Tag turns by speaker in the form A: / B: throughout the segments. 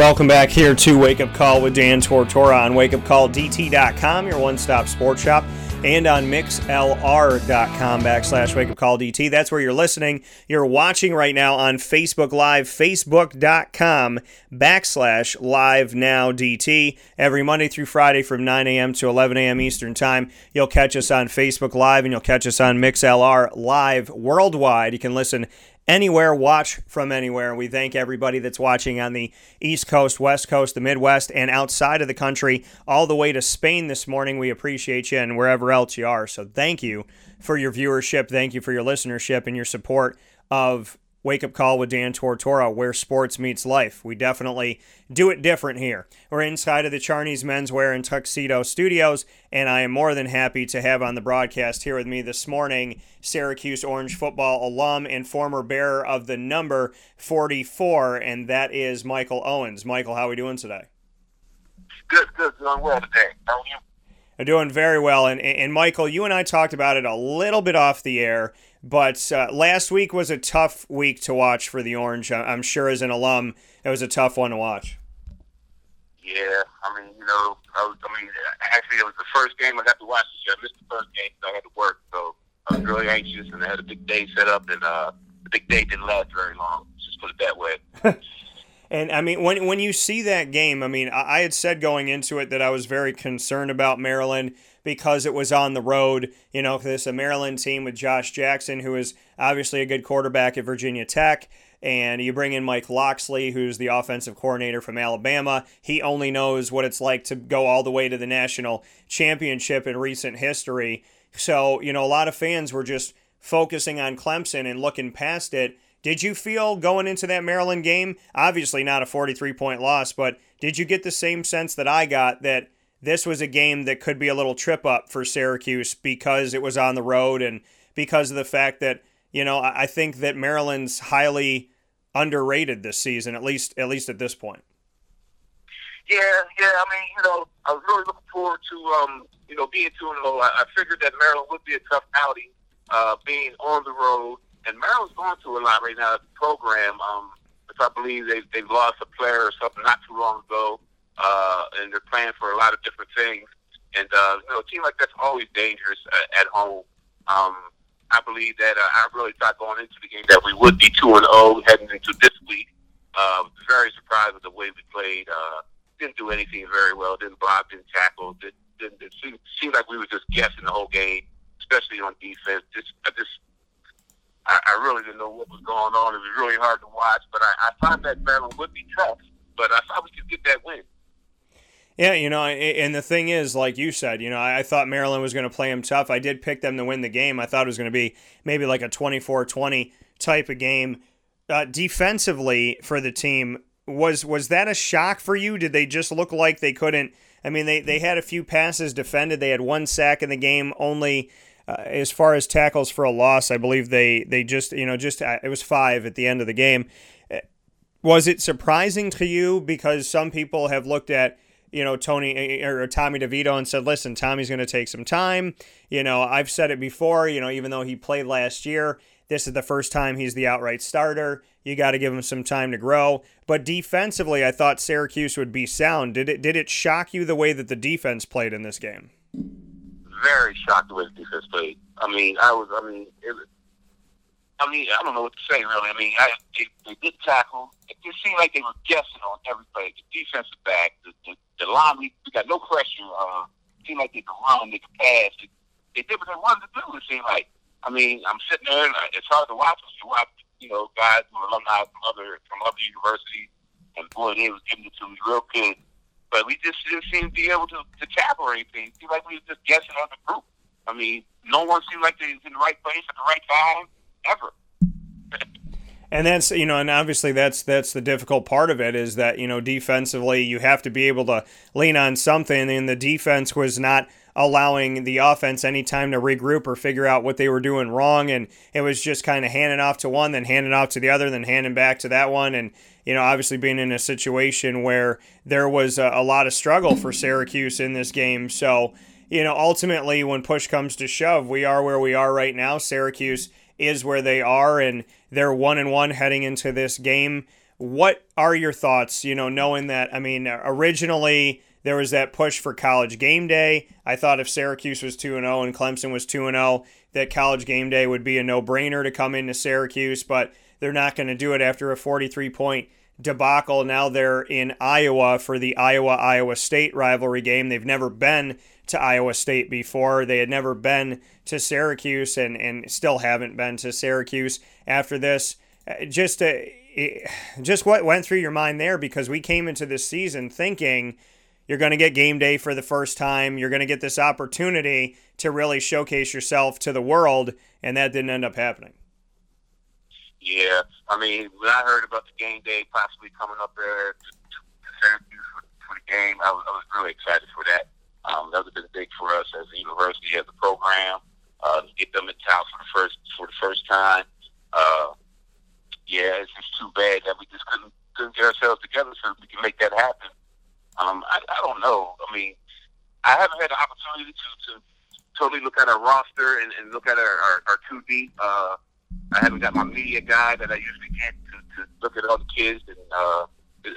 A: Welcome back here to Wake Up Call with Dan Tortora on wakeupcalldt.com, your one stop sports shop, and on mixlr.com backslash wakeupcalldt. That's where you're listening. You're watching right now on Facebook Live, facebook.com backslash live now DT. Every Monday through Friday from 9 a.m. to 11 a.m. Eastern Time, you'll catch us on Facebook Live and you'll catch us on MixLR Live worldwide. You can listen anywhere, watch from anywhere. We thank everybody that's watching on the East Coast, West Coast, the Midwest, and outside of the country, all the way to Spain this morning. We appreciate you and wherever else you are. So thank you for your viewership. Thank you for your listenership and your support of Wake Up Call with Dan Tortora, where sports meets life. We definitely do it different here. We're inside of the Charney's Menswear and Tuxedo Studios, and I am more than happy to have on the broadcast here with me this morning Syracuse Orange football alum and former bearer of the number 44, and that is Michael Owens. Michael, how are we doing today?
B: Good, good, doing well today. How are you?
A: I'm doing very well. And, and Michael, you and I talked about it a little bit off the air, but uh, last week was a tough week to watch for the Orange. I'm sure as an alum, it was a tough one to watch.
B: Yeah, I mean, you know, I, was, I mean, actually, it was the first game I got to watch this year. I missed the first game because I had to work, so I was really anxious, and I had a big day set up, and uh, the big day didn't last very long. Just put it that way.
A: And I mean, when when you see that game, I mean, I, I had said going into it that I was very concerned about Maryland because it was on the road. You know, this a Maryland team with Josh Jackson, who is obviously a good quarterback at Virginia Tech. And you bring in Mike Locksley, who's the offensive coordinator from Alabama. He only knows what it's like to go all the way to the national championship in recent history. So, you know, a lot of fans were just focusing on Clemson and looking past it did you feel going into that Maryland game, obviously not a 43 point loss, but did you get the same sense that I got that this was a game that could be a little trip up for Syracuse because it was on the road and because of the fact that, you know, I think that Maryland's highly underrated this season, at least at least at this point.
B: Yeah, yeah. I mean, you know, I was really looking forward to, um, you know, being 2 0. I figured that Maryland would be a tough outing, uh, being on the road and Maryland's going through a lot right now. The program, um, I believe they they've lost a player or something not too long ago, uh, and they're playing for a lot of different things. And uh, you know, a team like that's always dangerous uh, at home. Um, I believe that uh, I really thought going into the game that we would be two and zero oh heading into this week. Uh, very surprised with the way we played. Uh, didn't do anything very well. Didn't block. Didn't tackle. Didn't, didn't, it seemed, seemed like we were just guessing the whole game, especially on defense. Just, I just I, really didn't know what was going on. It was really hard to watch, but I, I thought that battle would be tough. But I thought we could get that win.
A: Yeah, you know, and the thing is, like you said, you know, I thought Maryland was going to play them tough. I did pick them to win the game. I thought it was going to be maybe like a 24 20 type of game. Uh, defensively for the team, was was that a shock for you? Did they just look like they couldn't? I mean, they, they had a few passes defended. They had one sack in the game, only uh, as far as tackles for a loss, I believe they they just you know just uh, it was five at the end of the game. Uh, was it surprising to you because some people have looked at you know Tony eh, eh, or Tommy DeVito and said, "Listen, Tommy's going to take some time." You know, I've said it before. You know, even though he played last year, this is the first time he's the outright starter. You got to give him some time to grow. But defensively, I thought Syracuse would be sound. Did it? Did it shock you the way that the defense played in this game?
B: very shocked way the defense played. I mean, I was. I mean, it I mean, I don't know what to say really. I mean, I, they, they did tackle. It just seemed like they were guessing on every play. The defensive back, the, the, the line, we, we got no pressure. Uh, seemed like they could run, they could pass. They, they did what they wanted to do. It seemed like. I mean, I'm sitting there, and it's hard to watch. You watch, you know, guys are alumni from other from other universities, and boy, they was giving it to me real good but we just didn't seem to be able to, to tackle or anything. It seemed like we were just guessing on the group. I mean, no one seemed like they was in the right place at the right time ever.
A: And that's you know, and obviously that's that's the difficult part of it is that you know defensively you have to be able to lean on something, and the defense was not allowing the offense any time to regroup or figure out what they were doing wrong. And it was just kind of handing off to one, then handing off to the other, then handing back to that one. And, you know, obviously being in a situation where there was a, a lot of struggle for Syracuse in this game. So, you know, ultimately, when push comes to shove, we are where we are right now. Syracuse is where they are, and they're one and one heading into this game. What are your thoughts? You know, knowing that, I mean, originally there was that push for college game day. I thought if Syracuse was 2 and 0 and Clemson was 2 and 0, that college game day would be a no brainer to come into Syracuse, but they're not going to do it after a 43 point debacle. Now they're in Iowa for the Iowa Iowa State rivalry game. They've never been to Iowa State before. They had never been to Syracuse and, and still haven't been to Syracuse after this. Uh, just, uh, just what went through your mind there because we came into this season thinking you're going to get game day for the first time. You're going to get this opportunity to really showcase yourself to the world, and that didn't end up happening.
B: Yeah, I mean, when I heard about the game day possibly coming up there to, to Syracuse for, for the game, I was, I was really excited for that. Um, that would have been big for us as a university, as a program, uh, to get them in town for the first for the first time. Uh, yeah, it's just too bad that we just couldn't couldn't get ourselves together so we can make that happen. Um, I, I don't know. I mean, I haven't had the opportunity to, to totally look at our roster and, and look at our, our, our two deep. Uh, I haven't got my media guy that I usually get to, to look at all the kids, and uh,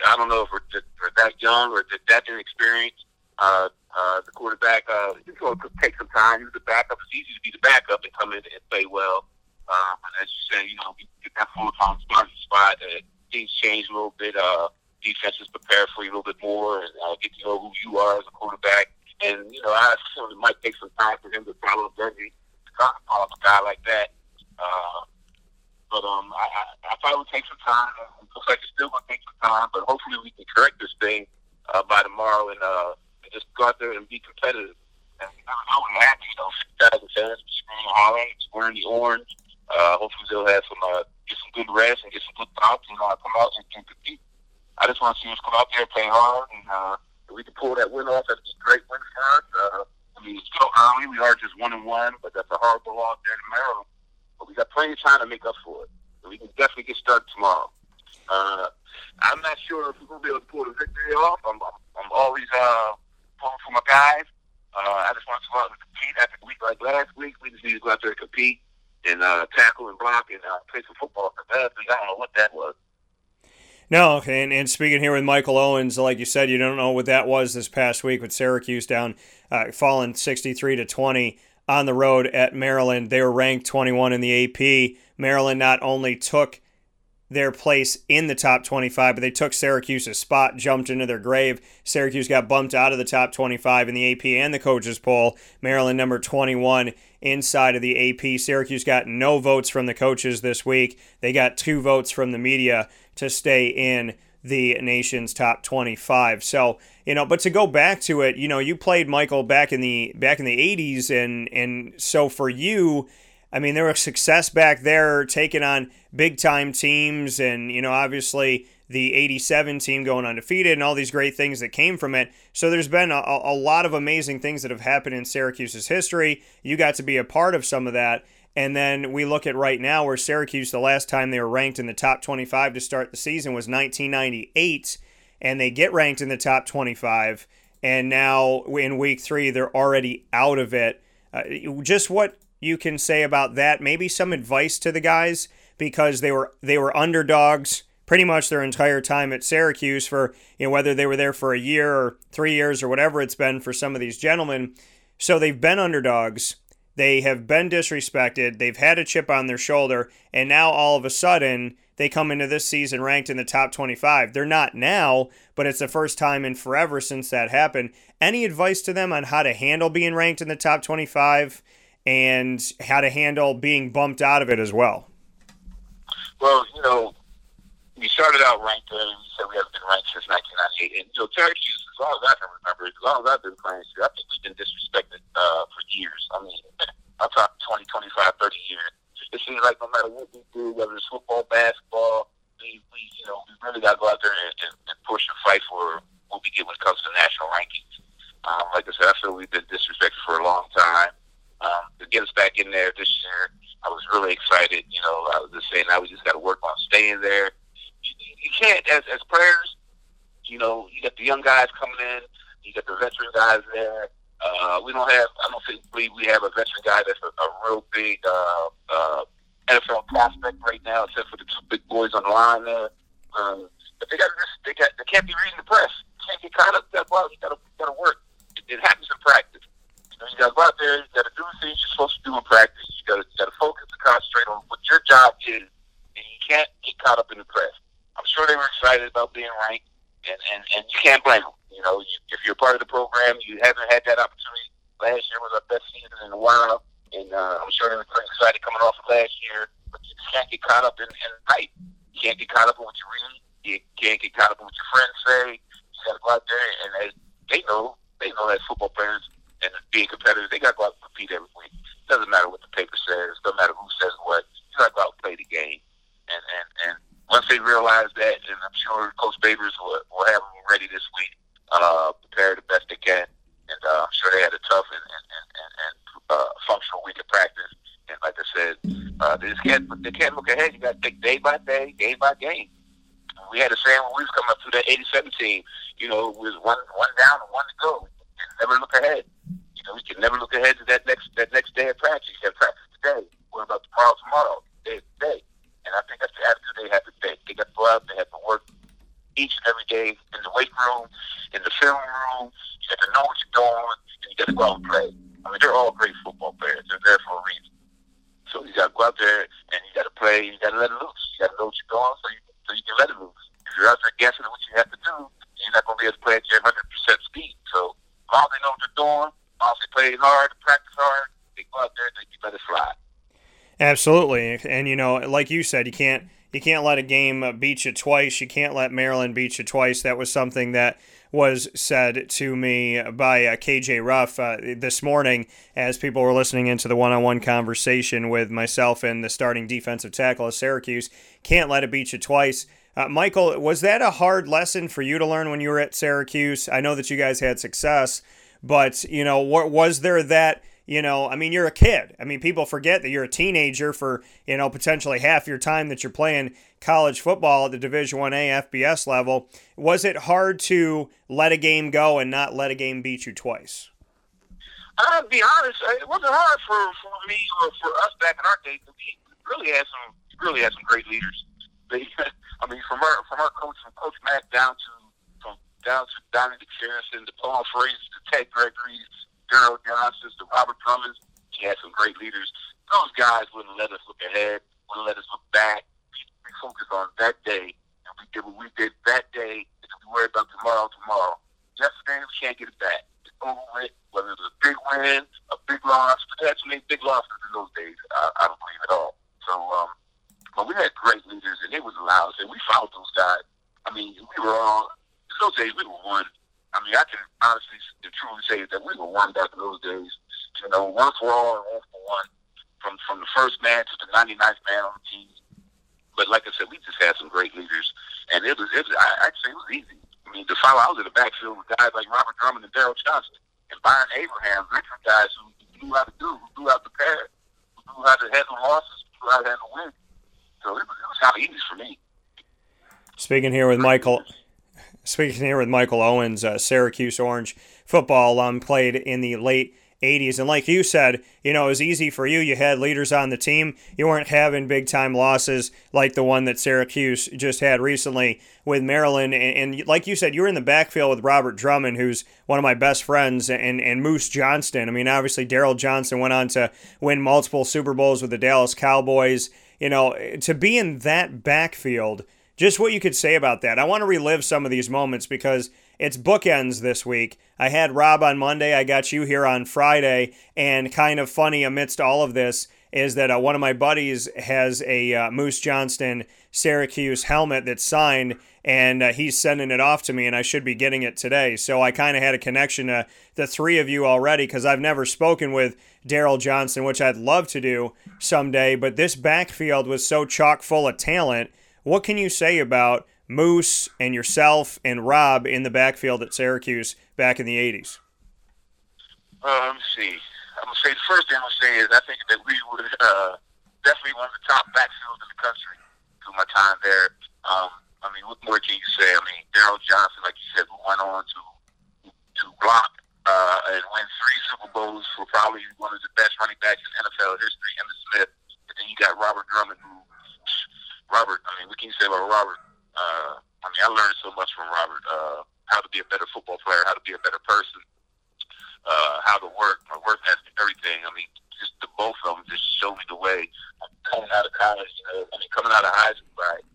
B: I don't know if we're, we're that young or that inexperienced. Uh, uh, the quarterback, uh, it's going to take some time. He's the backup. It's easy to be the backup and come in and play well. Uh, as you say, you know, get that full time starting spot. Uh, things change a little bit. Uh, defenses prepare for you a little bit more and uh, get to know who you are as a quarterback. And, you know, I assume it might take some time for him to follow Bernie, to call up a guy like that. Uh, but um, I, I, I thought it would take some time. It looks like it's still going to take some time, but hopefully we can correct this thing uh, by tomorrow and uh, just go out there and be competitive. And know what happens. You know, thousand fans screaming hollering, wearing the orange. Uh, hopefully they'll have some uh, get some good rest and get some good thoughts and uh, come out and, and compete. I just want to see us come out there, and play hard, and uh, if we can pull that win off. That'd be a great win for us. Uh, I mean, it's still early. We are just one and one, but that's a horrible loss there in Maryland. But we got plenty of time to make up for it. So we can definitely get started tomorrow. Uh, I'm not sure if we're going to be able to pull the victory off. I'm, I'm, I'm always uh, for my guys. Uh, I just want to go out and compete after a week like last week. We just need to go out there and compete and uh, tackle and block and uh, play some football. Because I don't know what that was.
A: No, and, and speaking here with Michael Owens, like you said, you don't know what that was this past week with Syracuse down, uh, falling 63 to 20 on the road at Maryland. They were ranked 21 in the AP. Maryland not only took their place in the top 25, but they took Syracuse's spot, jumped into their grave. Syracuse got bumped out of the top 25 in the AP and the coaches poll. Maryland number 21 inside of the AP. Syracuse got no votes from the coaches this week. They got two votes from the media to stay in the nation's top 25. So, you know, but to go back to it, you know, you played Michael back in the back in the 80s and and so for you, I mean, there was success back there taking on big time teams and, you know, obviously the 87 team going undefeated and all these great things that came from it. So there's been a, a lot of amazing things that have happened in Syracuse's history. You got to be a part of some of that. And then we look at right now where Syracuse, the last time they were ranked in the top 25 to start the season was 1998, and they get ranked in the top 25. And now in week three, they're already out of it. Uh, just what you can say about that? Maybe some advice to the guys because they were they were underdogs pretty much their entire time at Syracuse for you know whether they were there for a year or three years or whatever it's been for some of these gentlemen. So they've been underdogs they have been disrespected. They've had a chip on their shoulder. And now all of a sudden, they come into this season ranked in the top 25. They're not now, but it's the first time in forever since that happened. Any advice to them on how to handle being ranked in the top 25 and how to handle being bumped out of it as well?
B: Well, you know, we started out ranked and we said we haven't been ranked since 1998. And, you know, Syracuse, as long as I can remember, as long as I've been playing here, I think we've been disrespected uh, for years. I mean, I'm talking 20, 25, 30 years. It seems like no matter what we do, whether it's football, basketball, we, we you know, we really got to go out there and, and, and push and fight for what we get when it comes to national rankings. Um, like I said, I feel we've been disrespected disrespected for a long time. Um, to get us back in there this year, I was really excited. You know, I was just saying now we just got to work on staying there. You, you can't, as as players, you know, you got the young guys coming in, you got the veteran guys there. Uh, we don't have, I don't think we, we have a veteran guy that's a, a real big uh, uh, NFL prospect right now, except for the two big boys on the line there. Um, but they got to they got they can't be reading the press. Can't get caught up. That well, you got to got to work. It, it happens in practice. You got to go out there. You got to do the things you're supposed to do in practice. You got to got to focus and concentrate on what your job is, and you can't get caught up in the press. I'm sure they were excited about being ranked, and and and you can't blame them. You know, you, if you're part of the program, you haven't had that opportunity. Last year was our best season in a while, and uh, I'm sure they were pretty excited coming off of last year. But you can't get caught up in, in hype. You can't get caught up in what you read you can't get caught up in what your friends say. You got to go out there, and they, they know they know that football players and being competitive, they got to go out and compete every week. Doesn't matter what the paper says. Doesn't matter who says what. You got to go out and play the game. And and and once they realize that, and I'm sure Coach Babers will, will have them ready this week, uh, prepare the best they can. And uh, I'm sure they had a tough and and and, and, and uh, functional week of practice. And like I said, uh, they just can't they can't look ahead. You got to take day by day, game by game we had the same when we was coming up to that 87 team. You know, it was one one down and one to go. Can never look ahead. You know, we can never look ahead to that next that next day of practice. You have practice today. What about tomorrow? Tomorrow, day today. And I think that's the attitude they have to take. They got to go out. They have to work each and every day in the weight room, in the film room. You got to know what you're doing, and you got to go out and play. I mean, they're all great football players. They're there for a reason. So you got to go out there and you got to play. You got to let it loose. You got to know what you're doing, so you so you can let it loose. If you're out there guessing what you have to do, you're not going to be able to play at your 100% speed. So all they know what they're doing, all they play hard, practice hard, they go out there and they let it fly.
A: Absolutely, and you know, like you said, you can't you can't let a game beat you twice. You can't let Maryland beat you twice. That was something that was said to me by uh, KJ Ruff uh, this morning as people were listening into the one on one conversation with myself and the starting defensive tackle of Syracuse. Can't let it beat you twice. Uh, Michael, was that a hard lesson for you to learn when you were at Syracuse? I know that you guys had success, but you know, what was there that you know, I mean, you're a kid. I mean, people forget that you're a teenager for, you know, potentially half your time that you're playing college football at the Division 1A FBS level. Was it hard to let a game go and not let a game beat you twice?
B: I'll be honest, uh, it wasn't hard for, for me or for us back in our day. We really had some really had some great leaders. They, I mean, from our from our coach from Coach Mack down to from down to Donnie McPherson to Paul Frazier to Ted Gregory Daryl Johnston's, the Robert Drummonds. He had some great leaders. Those guys wouldn't let us look ahead, wouldn't let us look back. We, we focused on that day, and we did what we did that day, and we worry about tomorrow, tomorrow. Yesterday, we can't get it back. It's over with, whether it's a big win, a big loss. But that's many big losses in those days. I, I don't believe at all. So, um, but we had great leaders, and it was allowed, and we followed those guys. I mean, we were all, in those days, we were one I mean, I can honestly truly say that we were one back in those days. You know, one for all and one for one, from from the first man to the 99th man on the team. But like I said, we just had some great leaders, and it was it was I, I'd say it was easy. I mean, to follow, I was in the backfield with guys like Robert Drummond and Daryl Johnston and Byron Abraham, veteran guys who knew how to do, who knew how to prepare, who knew how to handle losses, who knew how to handle wins. So it was, it was kind of easy for me.
A: Speaking here with Michael. Speaking here with Michael Owens, uh, Syracuse Orange football alum, played in the late 80s. And like you said, you know, it was easy for you. You had leaders on the team. You weren't having big time losses like the one that Syracuse just had recently with Maryland. And, and, like you said, you were in the backfield with Robert Drummond, who's one of my best friends, and, and Moose Johnston. I mean, obviously, Daryl Johnston went on to win multiple Super Bowls with the Dallas Cowboys. You know, to be in that backfield – just what you could say about that. I want to relive some of these moments because it's bookends this week. I had Rob on Monday, I got you here on Friday, and kind of funny amidst all of this is that uh, one of my buddies has a uh, Moose Johnston Syracuse helmet that's signed, and uh, he's sending it off to me, and I should be getting it today. So I kind of had a connection to the three of you already because I've never spoken with Daryl Johnston, which I'd love to do someday. But this backfield was so chock full of talent what can you say about Moose and yourself and Rob in the backfield at Syracuse back in the 80s?
B: Uh, let me see. I'm gonna say the first thing I'm gonna say is I think that we were uh, definitely one of the top backfields in the country through my time there. Um, I mean, what more can you say? I mean, Daryl Johnston, like you said, went on to to block uh, and win three Super Bowls for probably one of the best running backs in NFL history, Emmitt Smith. And then you got Robert Drummond, who Robert. I mean, what can you say about Robert? Uh, I mean, I learned so much from Robert. Uh, how to be a better football player, how to be a better person, uh, how to work, my work ethic, everything. I mean, just the both of them just showed me the way. Coming out of college, know, I mean, coming out of high school, right?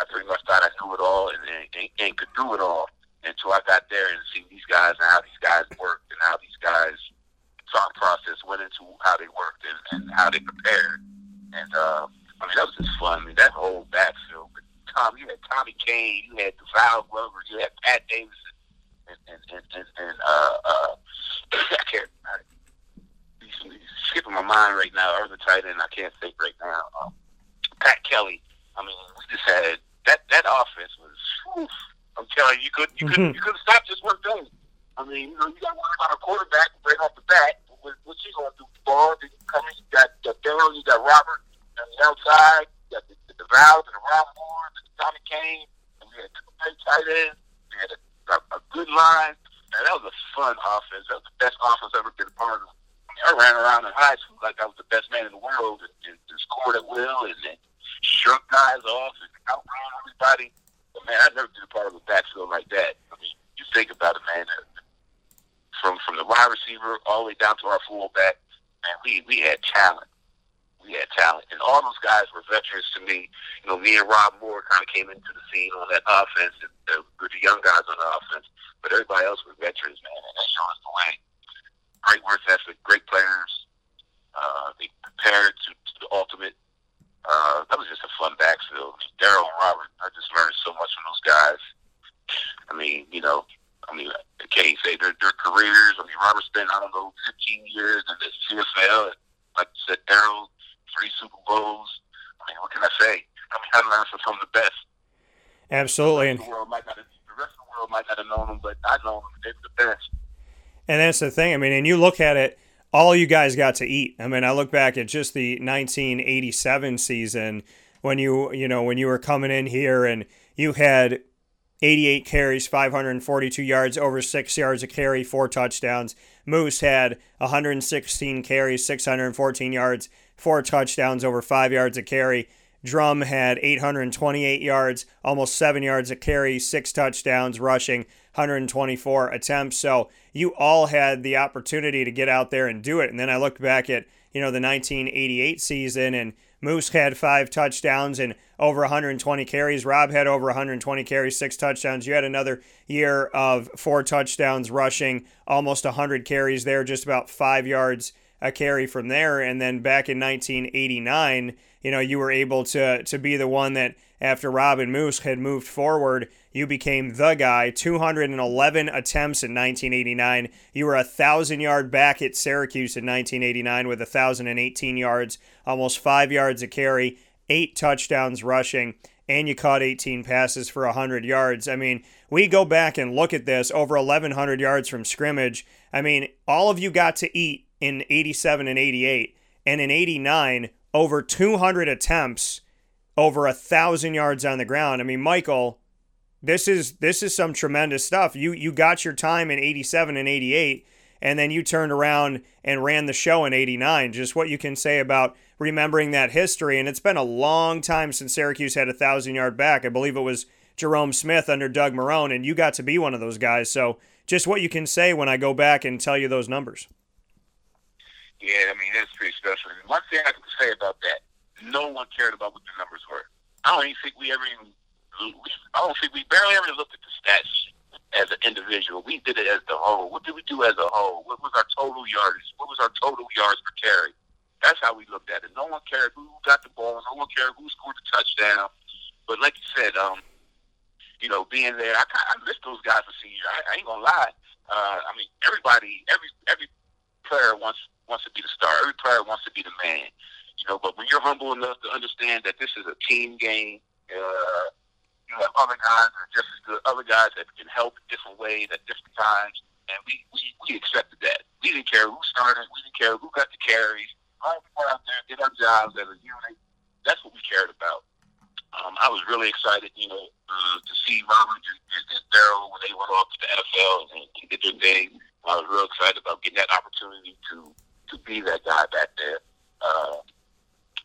B: I pretty much thought I knew it all and, and, and could do it all until I got there and see these guys and how these guys worked and how these guys thought process went into how they worked and, and how they prepared. And uh, I mean, that was just fun. I mean, that whole backfield. Tom, you had Tommy Kane, you had Val Glover, you had Pat Davidson, and and and, and, and uh, uh, I can't. I, he's, he's skipping my mind right now. Or the tight end, I can't think right now. Um, Pat Kelly. I mean, we just had that that offense was. Whew, I'm telling you, you could you could you could stop just one thing. I mean, you know, you got to worry about a quarterback right off the bat. What, what's he going to do? Ball? Then you come in, you got got Daryl, you got Robert on the outside, you got the, the, the Valves and the Rob Moore, the Tommy Kane, and we had two great tight ends. We had a, a, a good line. And that was a fun offense. That was the best offense I've ever been a part of. I, mean, I ran around in high school like I was the best man in the world and, and, and scored at will and then shrunk guys off and outran everybody. But man, I've never been a part of a backfield like that. I mean, you think about it, man. Uh, from from the wide receiver all the way down to our fullback, man, we we had talent. We had talent, and all those guys were veterans to me. You know, me and Rob Moore kind of came into the scene on that offense, uh, with the young guys on the offense. But everybody else was veterans, man, and that showed us the. Great work ethic, great players. Uh, they prepared to, to the ultimate uh, that was just a fun backfield. Daryl and Robert, I just learned so much from those guys. I mean, you know, I mean, I can't say their their careers. I mean, Robert spent I don't know 15 years in the CFL. Like you said, Daryl, three Super Bowls. I mean, what can I say? I mean, learned from some of the best.
A: Absolutely.
B: The world might not have, the rest of the world might not have known them, but I know them. They were the best.
A: And that's the thing. I mean, and you look at it all you guys got to eat. I mean, I look back at just the 1987 season when you, you know, when you were coming in here and you had 88 carries, 542 yards, over 6 yards a carry, 4 touchdowns. Moose had 116 carries, 614 yards, 4 touchdowns, over 5 yards a carry. Drum had 828 yards, almost 7 yards a carry, 6 touchdowns rushing, 124 attempts. So you all had the opportunity to get out there and do it. And then I looked back at, you know, the 1988 season and Moose had five touchdowns and over 120 carries. Rob had over 120 carries, six touchdowns. You had another year of four touchdowns rushing, almost 100 carries there, just about five yards a carry from there. And then back in 1989, you know, you were able to to be the one that after Rob and Moose had moved forward, you became the guy. 211 attempts in 1989. You were a thousand yard back at Syracuse in 1989 with 1,018 yards, almost five yards a carry, eight touchdowns rushing, and you caught 18 passes for 100 yards. I mean, we go back and look at this over 1,100 yards from scrimmage. I mean, all of you got to eat in 87 and 88, and in 89, over 200 attempts over a thousand yards on the ground. I mean, Michael, this is this is some tremendous stuff. You you got your time in 87 and 88 and then you turned around and ran the show in 89. Just what you can say about remembering that history and it's been a long time since Syracuse had a 1000 yard back. I believe it was Jerome Smith under Doug Marrone and you got to be one of those guys. So just what you can say when I go back and tell you those numbers.
B: Yeah, I mean that's pretty special. And one thing I can say about that, no one cared about what the numbers were. I don't even think we ever even. We, I don't think we barely ever looked at the stats as an individual. We did it as the whole. What did we do as a whole? What was our total yards? What was our total yards per carry? That's how we looked at it. No one cared who got the ball. No one cared who scored the touchdown. But like you said, um, you know, being there, I I miss those guys for senior. I, I ain't gonna lie. Uh, I mean, everybody, every every player wants wants to be the star. Every player wants to be the man. You know, but when you're humble enough to understand that this is a team game, uh, you have other guys that are just as good, other guys that can help in different ways at different times, and we, we we accepted that. We didn't care who started. We didn't care who got the carries. All right, we went out there did our jobs as a unit. That's what we cared about. Um, I was really excited, you know, uh, to see Robert and, and, and Daryl when they went off to the NFL and, and did their thing. I was real excited about getting that opportunity to to be that guy back there. Uh,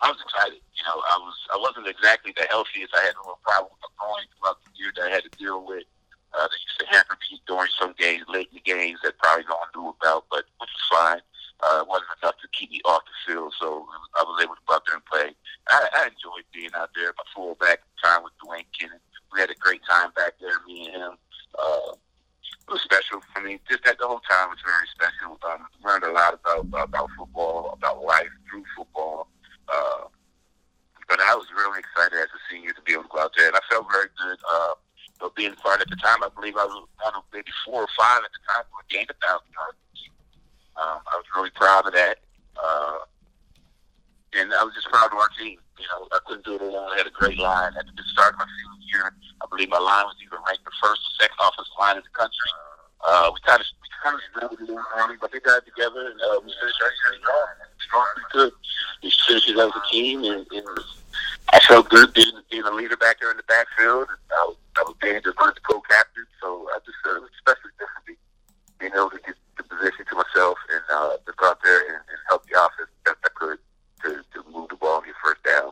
B: I was excited. You know, I was I wasn't exactly the healthiest. I had a little problem with my groin throughout the year that I had to deal with. Uh, that used to hamper me during some games, late in the games that probably one knew about, but which was fine. Uh, it wasn't enough to keep me off the field, so I was able to go out there and play. I, I enjoyed being out there. My fullback time with Dwayne Kinnon. We had a great time back there, me and him. Uh, it was special. I mean, just that the whole time was very special. Um, learned a lot about about football, about life through football. Uh, but I was really excited as a senior to be able to go out there, and I felt very good. Uh, know, being part at the time, I believe I was one of maybe four or five at the time who gained a thousand yards. Um, I was really proud of that, uh, and I was just proud of our team. You know, I couldn't do it alone. I had a great line at the start of my senior year. I believe my line was either ranked the first or second offensive line in the country. Uh, we kind of we kind of struggled a little early, but they got together and uh, we finished our year strong. Strong, could. We finished as a team, and, and I felt good being, being a leader back there in the backfield. I was, I was being the co-captain, so I just uh, especially differently being able to get the position to myself and uh, to go out there and, and help the offense best I could to, to move the ball and get first down.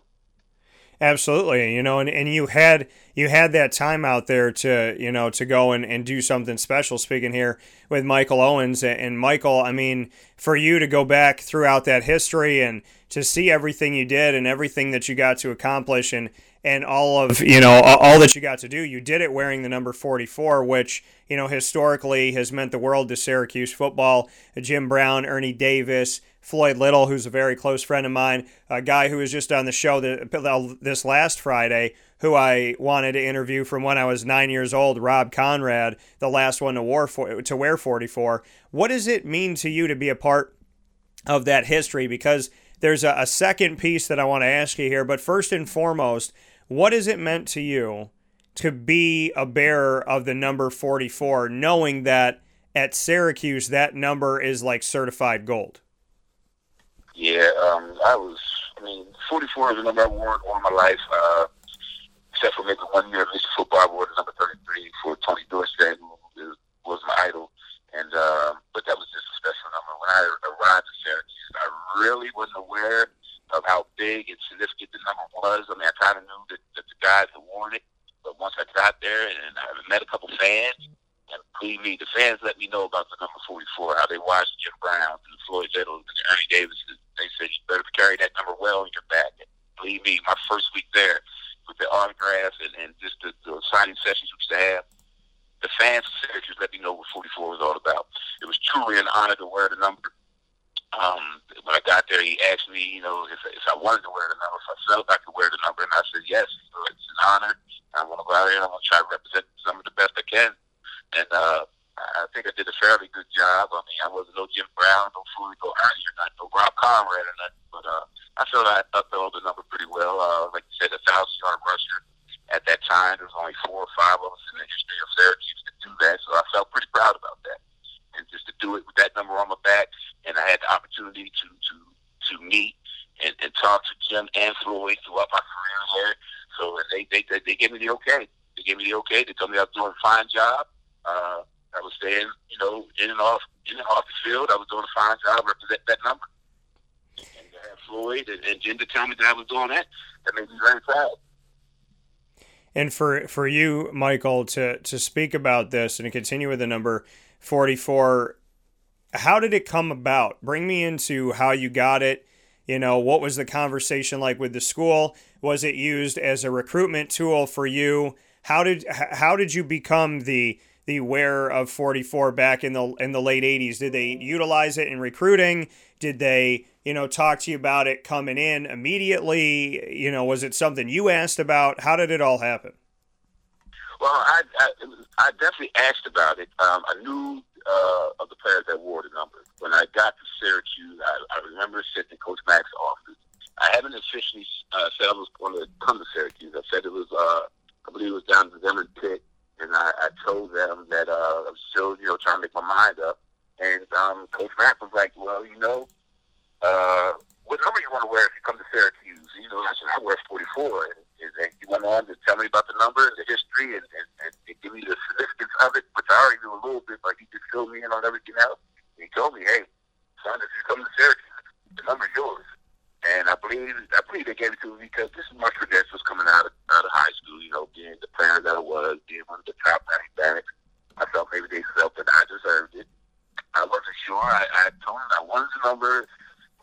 A: Absolutely, you know, and, and you had you had that time out there to you know to go and, and do something special. Speaking here with Michael Owens and Michael, I mean, for you to go back throughout that history and to see everything you did and everything that you got to accomplish and and all of you know all that you got to do, you did it wearing the number 44, which you know historically has meant the world to Syracuse football. Jim Brown, Ernie Davis. Floyd Little, who's a very close friend of mine, a guy who was just on the show this last Friday, who I wanted to interview from when I was nine years old, Rob Konrad, the last one to, to wear 44. What does it mean to you to be a part of that history? Because there's a, a second piece that I want to ask you here, but first and foremost, what has it meant to you to be a bearer of the number 44, knowing that at Syracuse that number is like certified gold?
B: Yeah, um, I was. I mean, 44 is the number I wore all my life, uh, except for maybe one year of Mr. Football. I wore the number 33 for Tony Dorsett, who was my idol. And uh, but that was just a special number. When I arrived in Syracuse, I really wasn't aware of how big and significant the number was. I mean, I kind of knew that, that the guys had worn it, but once I got there and I met a couple fans, and believe me, the fans let me know about the number 44, how they watched Jim Brown and Floyd Little and Ernie Davis. They said, you better carry that number well in your back. And believe me, my first week there, with the autographs and, and just the, the signing sessions we used to have, the fans of Syracuse let me know what 44 was all about. It was truly an honor to wear the number. Um, when I got there, he asked me, you know, if, if I wanted to wear the number, if I felt I could wear the number, and I said yes. So it's an honor. I'm to go out there I'm to try to represent some of the best I can and uh, I think I did a fairly good job. I mean, I wasn't no Jim Brown, no Floyd, no Ernie, or nothing, no Rob Konrad, or nothing. But uh, I felt I upheld the number pretty well. Uh, like you said, a thousand yard rusher. At that time, there was only four or five of us in the history of Syracuse to do that, so I felt pretty proud about that. And just to do it with that number on my back, and I had the opportunity to to to meet and, and talk to Jim and Floyd throughout my career there. So they they they, they gave me the okay. They gave me the okay. They told me I was doing a fine job uh, I was staying, you know, in and off in and off the field. I was doing a fine job represent that number. And uh, Floyd and, and Jim to tell me that I was doing that, that made me very proud.
A: And for for you, Michael, to to speak about this and to continue with the number forty four, how did it come about? Bring me into how you got it. You know, what was the conversation like with the school? Was it used as a recruitment tool for you? How did how did you become the the wearer of 44 back in the in the late 80s? Did they utilize it in recruiting? Did they, you know, talk to you about it coming in immediately? You know, was it something you asked about? How did it all happen?
B: Well, I I, I definitely asked about it. Um, I knew uh, of the players that wore the number. When I got to Syracuse, I, I remember sitting in Coach Mack's office. I haven't officially uh, said I was going to come to Syracuse. I said it was, uh, I believe it was down to them Zimmerman Pitt and I, I told them that uh, I'm still, you know, trying to make my mind up. And um, Coach Mack was like, well, you know, uh, what number you want to wear if you come to Syracuse? You know, I said, I wear 44. And, and he went on to tell me about the number and the history and, and, and give me the significance of it, which I already knew a little bit, but he just filled me in on everything else. And he told me, hey, son, if you come to Syracuse, the number's yours. And I believe I believe they gave it to me because this is my credentials coming out of, out of high school. You know, being the player that I was, being one of the top running backs. I felt maybe they felt that I deserved it. I wasn't sure. I, I told them I wanted the number,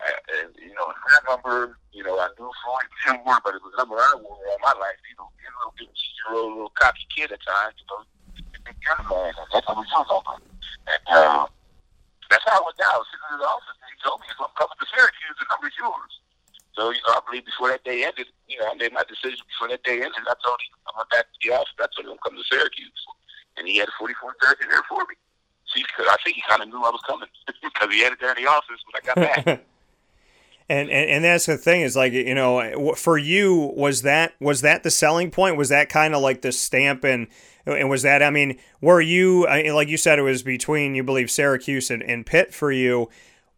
B: and you know, that number. You know, I knew Floyd didn't work, but it was the number I wore all my life. You know, being a little bit year old, little cocky kid at times. You know, young man. That's what was your And uh, that's how it went down. I was sitting in the office, and he told me, "If I'm coming to Syracuse, the number's yours." So you know, I believe before that day ended, you know, I made my decision before that day ended. I told him I went back to the office. I told him I'm coming to Syracuse, and he had a 44 jersey there for me. See, I think he kind of knew I was coming because he had it there in the
A: and, and and that's the thing is like you know for you was that was that the selling point? Was that kind of like the stamp and and was that I mean were you like you said it was between you believe Syracuse and, and Pitt for you.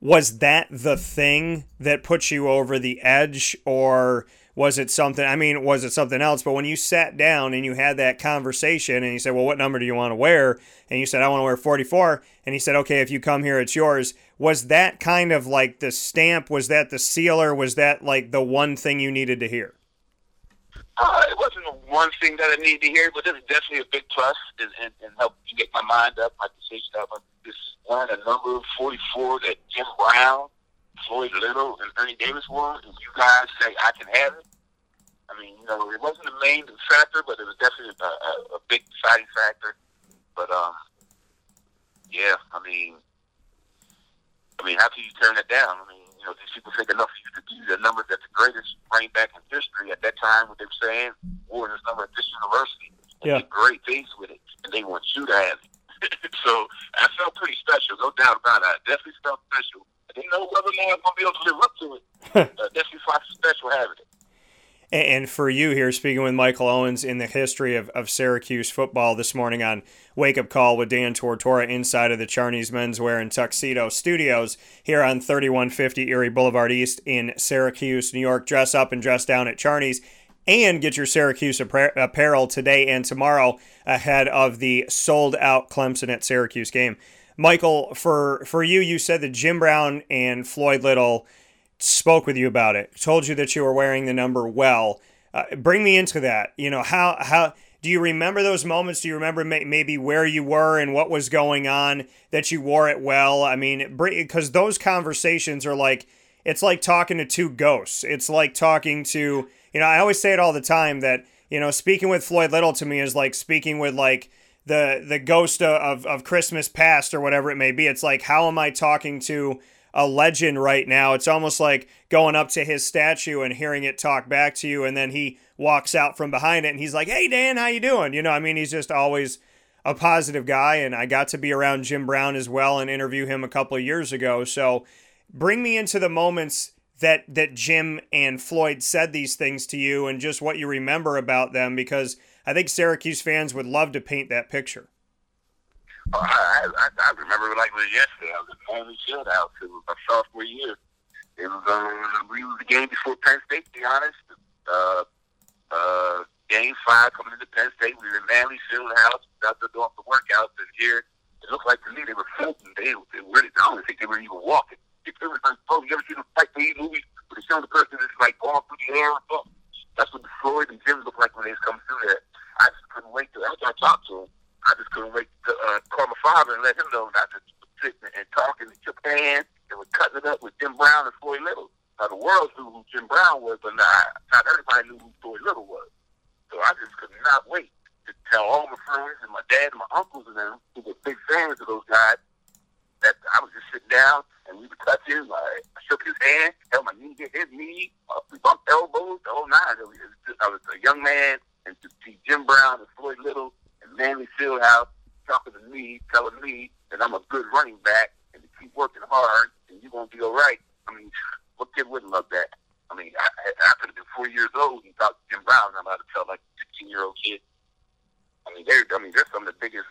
A: Was that the thing that put you over the edge or was it something i mean was it something else? But when you sat down and you had that conversation and you said well what number do you want to wear? And you said i want to wear 44 and he said okay if you come here it's yours. Was that kind of like the stamp? Was that the sealer? Was that like the one thing you needed to hear?
B: Uh, it wasn't the one thing that I needed to hear, but it's definitely a big plus and, and, and help me get my mind up, my decision. Up. This one, a number 44 that Jim Brown, Floyd Little, and Ernie Davis won, and you guys say I can have it. I mean, you know, it wasn't the main factor, but it was definitely a, a, a big deciding factor. But um, yeah, I mean, I mean, how can you turn it down? I mean, you know, these people think enough of you to do the number that's the greatest running back in history at that time. What they were saying, wore this number at this university, and
A: yeah.
B: did great things with it, and they want you to have it. so I felt pretty special, no doubt about it. I definitely felt special. I didn't know whether or not I was going to be able to live up to it. uh, definitely felt special having it.
A: And for you here, speaking with Michael Owens in the history of, of Syracuse football this morning on Wake Up Call with Dan Tortora inside of the Charney's Menswear and Tuxedo Studios here on 3150 Erie Boulevard East in Syracuse, New York. Dress up and dress down at Charney's and get your Syracuse apparel today and tomorrow ahead of the sold out Clemson at Syracuse game. Michael, for, for you, you said that Jim Brown and Floyd Little spoke with you about it, told you that you were wearing the number well. Uh, bring me into that. You know, how, how, do you remember those moments? Do you remember may- maybe where you were and what was going on that you wore it well? I mean, because those conversations are like, it's like talking to two ghosts. It's like talking to, you know, I always say it all the time that, you know, speaking with Floyd Little to me is like speaking with like the the ghost of, of Christmas past or whatever it may be. It's like, how am I talking to a legend right now? It's almost like going up to his statue and hearing it talk back to you, and then he walks out from behind it and he's like, "Hey Dan, how you doing?" You know, I mean, he's just always a positive guy, and I got to be around Jim Brown as well and interview him a couple of years ago. So, bring me into the moments that that Jim and Floyd said these things to you and just what you remember about them because I think Syracuse fans would love to paint that picture.
B: Oh, I, I, I remember like it was yesterday. I was at Manley Fieldhouse. It was my sophomore year. It was um, we was the game before Penn State. To be honest, uh, uh, game five coming into Penn State. We were in Manley Fieldhouse. Out there doing the workouts, and here it looked like to me they were floating. They, they were. I don't think they were even walking there was like, oh, you ever seen a Spike Lee movie where they show the person that's like going through the air or something? That's what the Floyd and Jim look like when they come through there. I just couldn't wait to, after I talked to him, I just couldn't wait to uh, call my father and let him know not to sit and talk and shook hands and was cutting it up with Jim Brown and Floyd Little. Now, the world knew who Jim Brown was, but not, not everybody knew who Floyd Little was. So I just could not wait to tell all my friends and my dad and my uncles and them who were big fans of those guys that I was just sitting down and we were touching. Like, I shook his hand, held my knee, hit his knee, uh, we bumped elbows, the whole nine. I was a young man, and to see Jim Brown and Floyd Little and Manley Fieldhouse talking to me, telling me that I'm a good running back and to keep working hard and you're to be all right. I mean, what kid wouldn't love that? I mean, I, I could have been four years old and to Jim Brown, and I'm about to tell like a 16 year old kid. I mean, they're I mean they're some of the biggest.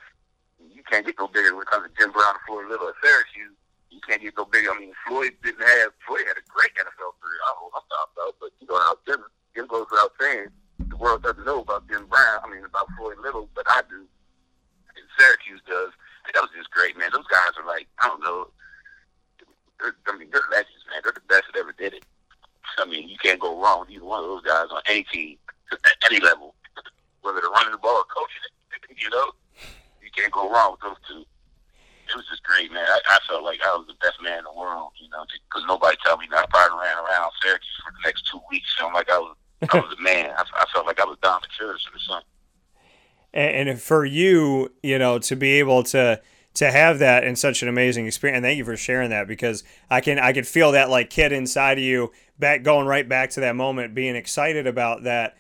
B: Can't get no bigger comes to Jim Brown Floyd Little at Syracuse. You can't get no bigger. I mean, Floyd didn't have Floyd had a great NFL career. I don't know about, but you know, how Jim Jim goes without saying. The world doesn't know about Jim Brown. I mean, about Floyd Little, but I do. And Syracuse does. And that was just great, man. Those guys are like, I don't know. I mean, they're legends, man. They're the best that ever did it. I mean, you can't go wrong with either one of those guys on any team at any level, whether they're running the ball or coaching it. You know, you can't go wrong with those two. It was just great, man. I, I felt like I was the best man in the world, you know, because nobody told me that. I probably ran around Syracuse for the next two weeks, feeling like I was I was a man. I, I felt like I was Don Matters or something.
A: And, and for you, you know, to be able to to have that in such an amazing experience, and thank you for sharing that because I can I can feel that like kid inside of you back going right back to that moment, being excited about that.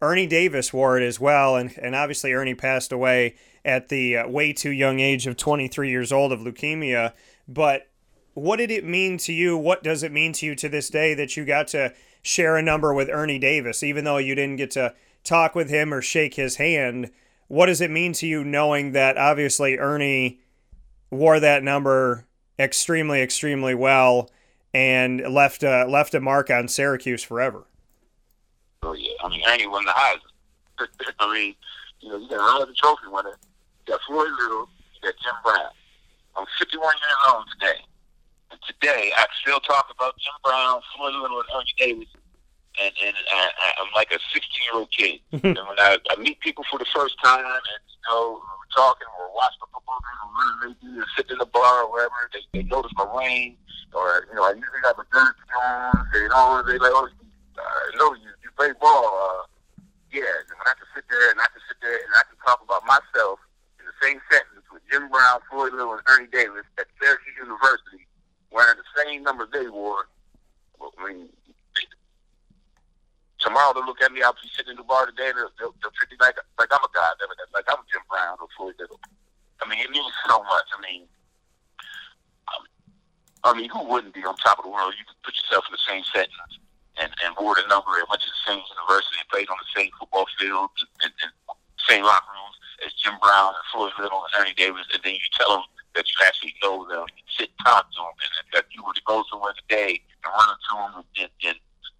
A: Ernie Davis wore it as well, and and obviously Ernie passed away at the uh, way too young age of 23 years old of leukemia. But what did it mean to you? What does it mean to you to this day that you got to share a number with Ernie Davis, even though you didn't get to talk with him or shake his hand? What does it mean to you knowing that obviously Ernie wore that number extremely, extremely well and left a, left a mark on Syracuse forever?
B: Oh yeah, I mean Ernie won the Heisman. I mean, you know, you got the trophy winner, got Floyd Little, got Jim Brown. I'm 51 years old today. And today, I still talk about Jim Brown, Floyd Little, and Ernie Davis. And, and I, I'm like a 16 year old kid. and when I, I meet people for the first time, and you know, we're talking, we're watching the football game, or maybe sitting in the bar or wherever, they, they notice my ring, or you know, I usually have a jersey on. They know they like, oh, I know you, you play ball. Uh, yeah, and I can sit there and I can sit there and I can talk about myself same sentence with Jim Brown, Floyd Little, and Ernie Davis at Syracuse University, wearing the same number they wore. I mean, tomorrow they'll look at me. I'll be sitting in the bar today. They'll, they'll, they'll treat me like like I'm a guy, like I'm Jim Brown or Floyd Little. I mean, it means so much. I mean, um, I mean, who wouldn't be on top of the world? You can put yourself in the same sentence and, and wore the number and went to the same university and played on the same football field and, and same locker rooms as Jim Brown and Floyd Little and Ernie Davis, and then you tell them that you actually know them, you sit and talk to them, and that you were to go somewhere today and run into them in, in,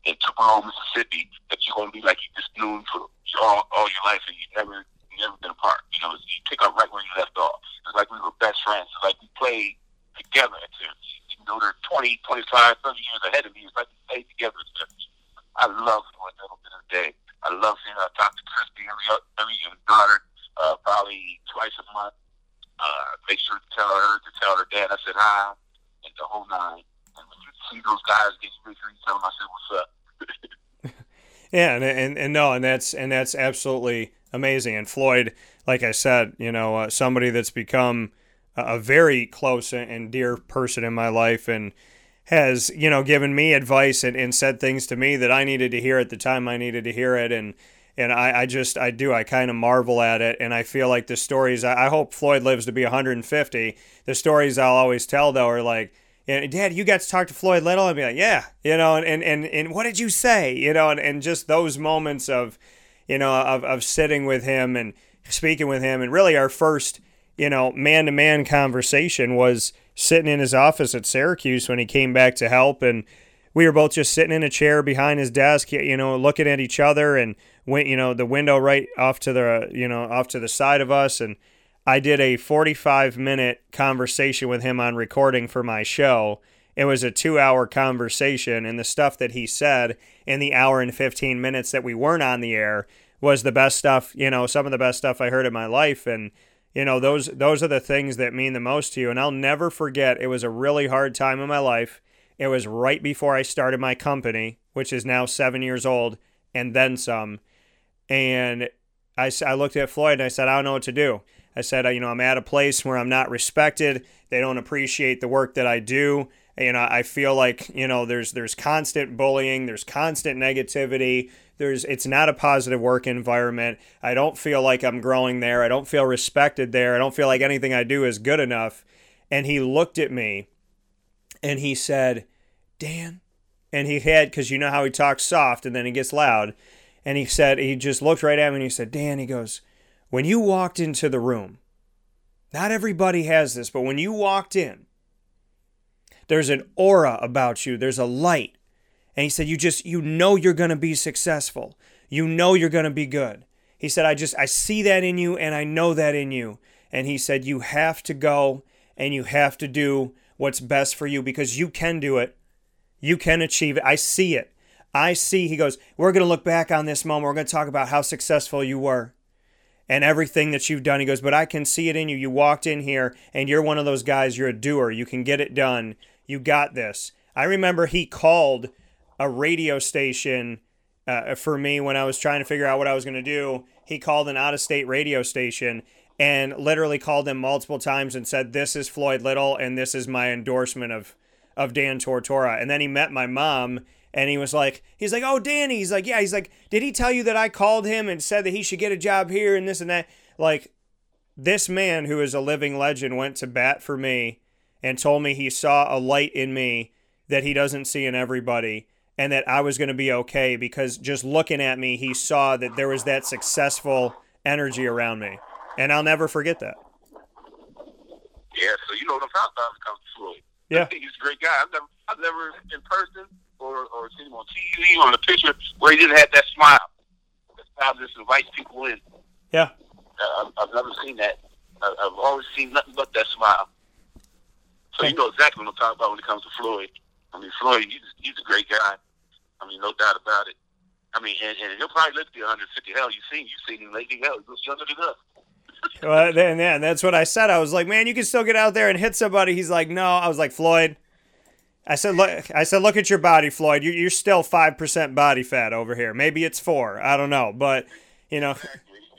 B: in Tupelo, Mississippi, that you're going to be like you just knew them for all, all your life and you never never been apart. You know, you pick up right where you left off. It's like we were best friends. It's like we played together Syracuse. Even though they're 20, 25, 30 years ahead of me, it's like we played together I love Floyd Little to this day. I love seeing her talk to Christy every, every daughter, uh, probably twice a month. Uh, make sure to tell her to tell her dad I said hi and the whole nine. And when you see those guys get you, make sure you tell them I said what's up.
A: yeah, and, and and no, and that's and that's absolutely amazing. And Floyd, like I said, you know, uh, somebody that's become a very close and dear person in my life, and has you know given me advice and, and said things to me that I needed to hear at the time I needed to hear it and and I, I just I do I kind of marvel at it and I feel like the stories I, hope Floyd lives to be 150 the stories I'll always tell though are like Dad, you got to talk to Floyd Little and be like, yeah, you know, and, and, and, and what did you say? You know, and, and just those moments of, you know, of, of sitting with him and speaking with him. And really our first, you know, man to man conversation was sitting in his office at Syracuse when he came back to help. And we were both just sitting in a chair behind his desk, you know, looking at each other and went, you know, the window right off to the, you know, off to the side of us. And I did a 45 minute conversation with him on recording for my show. It was a two hour conversation, and the stuff that he said in the hour and 15 minutes that we weren't on the air was the best stuff, you know, some of the best stuff I heard in my life. And, you know those those are the things that mean the most to you and i'll never forget it was a really hard time in my life it was right before i started my company which is now seven years old and then some and i, I looked at floyd and i said i don't know what to do i said you know i'm at a place where i'm not respected they don't appreciate the work that i do you know i feel like you know there's there's constant bullying there's constant negativity there's it's not a positive work environment. I don't feel like I'm growing there. I don't feel respected there. I don't feel like anything I do is good enough. And he looked at me and he said, "Dan." And he had cuz you know how he talks soft and then he gets loud. And he said he just looked right at me and he said, "Dan," he goes, when you walked into the room, not everybody has this, but when you walked in, there's an aura about you, there's a light. And he said, You just, you know, you're going to be successful. You know, you're going to be good. He said, I just, I see that in you and I know that in you. And he said, You have to go and you have to do what's best for you because you can do it. You can achieve it. I see it. I see, he goes, We're going to look back on this moment. We're going to talk about how successful you were and everything that you've done. He goes, But I can see it in you. You walked in here and you're one of those guys. You're a doer. You can get it done. You got this. I remember he called a radio station uh, for me when I was trying to figure out what I was going to do. He called an out of state radio station and literally called them multiple times and said, This is Floyd Little and this is my endorsement of, of Dan Tortora. And then he met my mom and he was like, he's like, oh, Danny. He's like, yeah. He's like, did he tell you that I called him and said that he should get a job here and this and that? Like, this man who is a living legend went to bat for me and told me he saw a light in me that he doesn't see in everybody and that I was going to be okay because just looking at me, he saw that there was that successful energy around me. And I'll never forget that.
B: Yeah, so you know what I'm talking about comes to
A: Yeah.
B: I think he's a great guy. I've never, I've never in person or, or seen him on TV or on a picture where he didn't have that smile. That smile just invites people in.
A: Yeah.
B: Uh, I've, I've never seen that. I, I've always seen nothing but that smile. So you know exactly what I'm talking about when it comes to Floyd. I mean, Floyd, he's, he's a great guy. I mean, no doubt about it. I mean, and, and he'll probably live to be 150. Hell, you've seen, you've seen him lately. Hell, he looks younger than us.
A: well, then, yeah, that's what I said. I was like, man, you can still get out there and hit somebody. He's like, no. I was like, Floyd, I said, look, I said, look at your body, Floyd. You're, you're still five percent body fat over here. Maybe it's four. I don't know, but you know,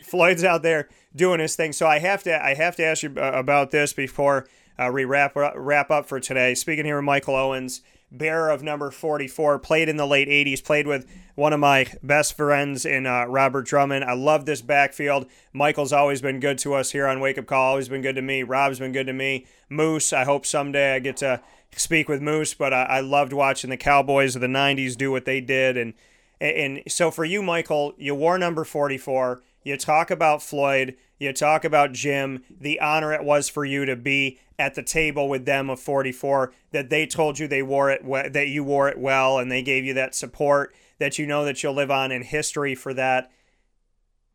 A: Floyd's out there doing his thing. So I have to, I have to ask you uh, about this before uh, we wrap wrap up for today. Speaking here with Michael Owens, bearer of number 44, played in the late 80s, played with one of my best friends in uh, Robert Drummond. I love this backfield. Michael's always been good to us here on Wake Up Call. Always been good to me. Rob's been good to me. Moose, I hope someday I get to speak with Moose, but I, I loved watching the Cowboys of the '90s do what they did, and and so for you, Michael, you wore number 44. You talk about Floyd. You talk about Jim. The honor it was for you to be at the table with them of 44. That they told you they wore it, that you wore it well, and they gave you that support. That you know that you'll live on in history for that.